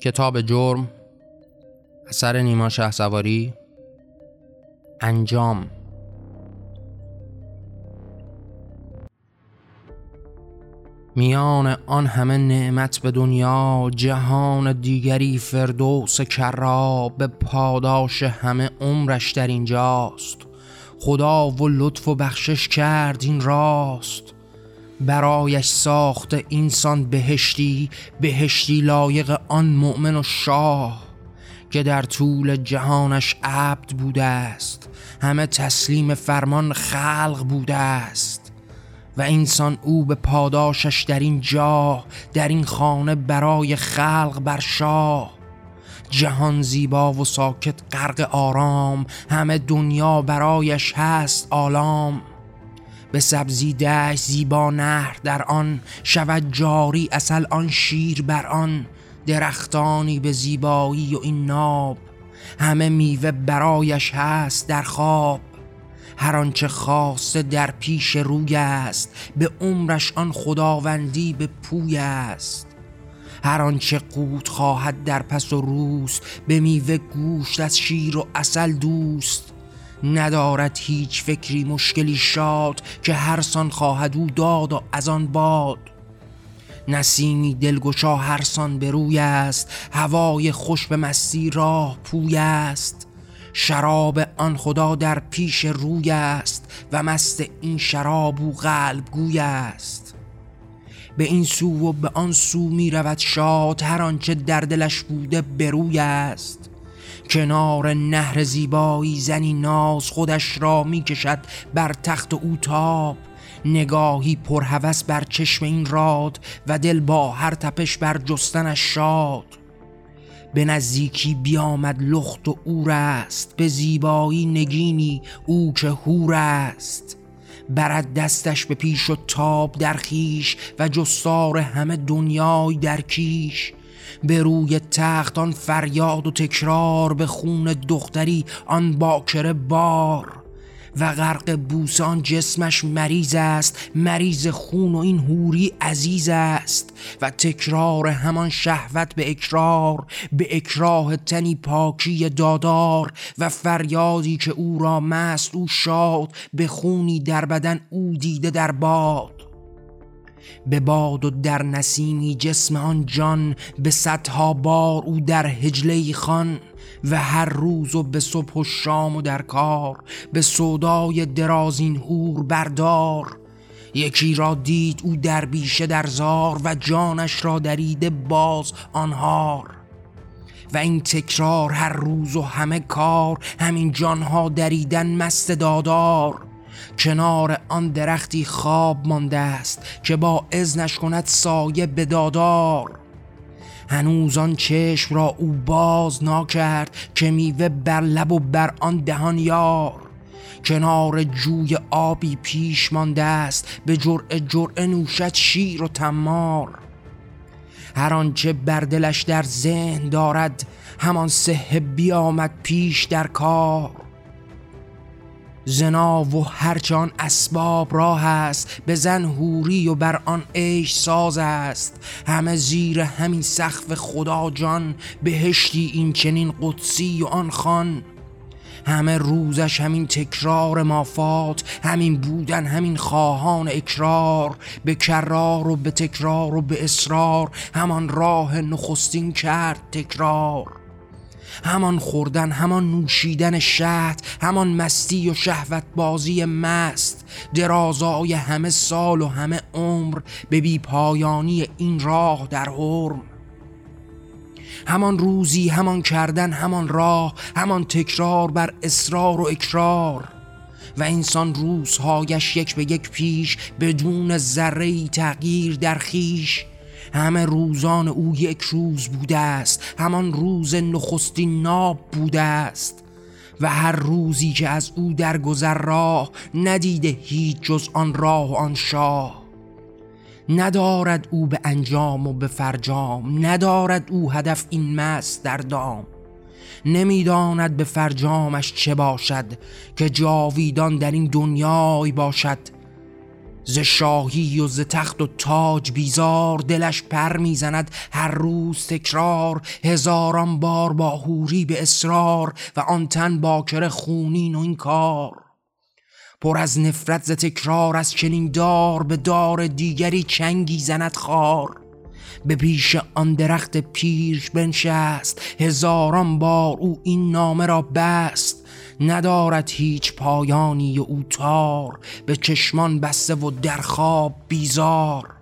کتاب جرم اثر نیما شه سواری انجام. میان آن همه نعمت به دنیا جهان دیگری فردوس کرا به پاداش همه عمرش در اینجاست. خدا و لطف و بخشش کرد این راست. برایش ساخت اینسان بهشتی بهشتی لایق آن مؤمن و شاه که در طول جهانش عبد بوده است. همه تسلیم فرمان خلق بوده است. و انسان او به پاداشش در این جا در این خانه برای خلق بر شاه. جهان زیبا و ساکت غرق آرام همه دنیا برایش هست آلام. به سبزی دشت زیبا نهر در آن شود جاری اصل آن شیر بر آن درختانی به زیبایی و این ناب. همه میوه برایش هست در خواب. هر آنچه خواسته در پیش روی است به عمرش آن خداوندی به پوی است. هر آنچه قوت خواهد در پس و روست به میوه گوشت از شیر و اصل دوست. ندارد هیچ فکری مشکلی شاد که هر سان خواهد او داد و از آن باد. نسیمی دلگشا هر سان به روی است هوای خوش به مستی راه پوی است. شراب آن خدا در پیش روی است و مست این شراب او قلب گوی است. به این سو و به آن سو می رود شاد هر آنچه در دلش بوده بروی است. کنار نهر زیبایی زنی ناز خودش را می کشد بر تخت او تاب. نگاهی پرهوس بر چشم این راد و دل با هر تپش بر جستنش شاد. به نزدیکی بیامد لخت و اور است به زیبایی نگینی او که هور است. برد دستش به پیش و تاب در خیش و جستار همه دنیای در کیش. به روی تخت آن فریاد و تکرار به خون دختری آن باکره بار. و غرق بوسان جسمش مریض است مریض خون و این هوری عزیز است. و تکرار همان شهوت به اکرار به اکراه تنی پاکی دادار. و فریادی که او را مست او شاد به خونی در بدن او دیده در باد. به باد و در نسیمی جسم آن جان به صدها بار او در هجله خان و هر روز و به صبح و شام و در کار به صدای درازین هور بردار یکی را دید او در بیشه در زار و جانش را دریده باز آنهار و این تکرار هر روز و همه کار همین جانها دریدن مست دادار کنار آن درختی خواب مانده است که با اذنش کند سایه به دادار. هنوز آن چشم را او باز ناکرد که میوه بر لب و بر آن دهان یار. کنار جوی آبی پیش مانده است به جرعه جرعه نوشد شیر و تمار. هر آنچه بر دلش در ذهن دارد همان سه بیامد پیش در کار. زنا و هرچان اسباب راه است به زن هوری و بر آن عیش ساز است. همه زیر همین سقف خدا جان بهشتی این چنین قدسی و آن خان همه روزش همین تکرار مافات همین بودن همین خواهان اکرار. به کرار و به تکرار و به اصرار همان راه نخستین کرد تکرار. همان خوردن همان نوشیدن شهد همان مستی و شهوت بازی مست درازای همه سال و همه عمر به بی پایانی این راه در حرم. همان روزی همان کردن همان راه همان تکرار بر اصرار و اکرار. و انسان روزهایش یک به یک پیش بدون ذره تغییر در خیش. همه روزان او یک روز بوده است. همان روز نخستین ناب بوده است. و هر روزی که از او در گذر راه ندیده هیچ جز آن راه و آن شاه. ندارد او به انجام و به فرجام ندارد او هدف این مست در دام. نمی‌داند به فرجامش چه باشد که جاویدان در این دنیای باشد. ز شاهی و ز تخت و تاج بیزار دلش پر می‌زند هر روز تکرار هزاران بار با هوری به اصرار و آن تن باکر خونین و این کار. پر از نفرت ز تکرار از چنین دار به دار دیگری چنگی زند خار. به پیش آن درخت پیرش بنشست هزاران بار او این نامه را بست. ندارد هیچ پایانی و او تار به چشمان بسته و در خواب بیزار.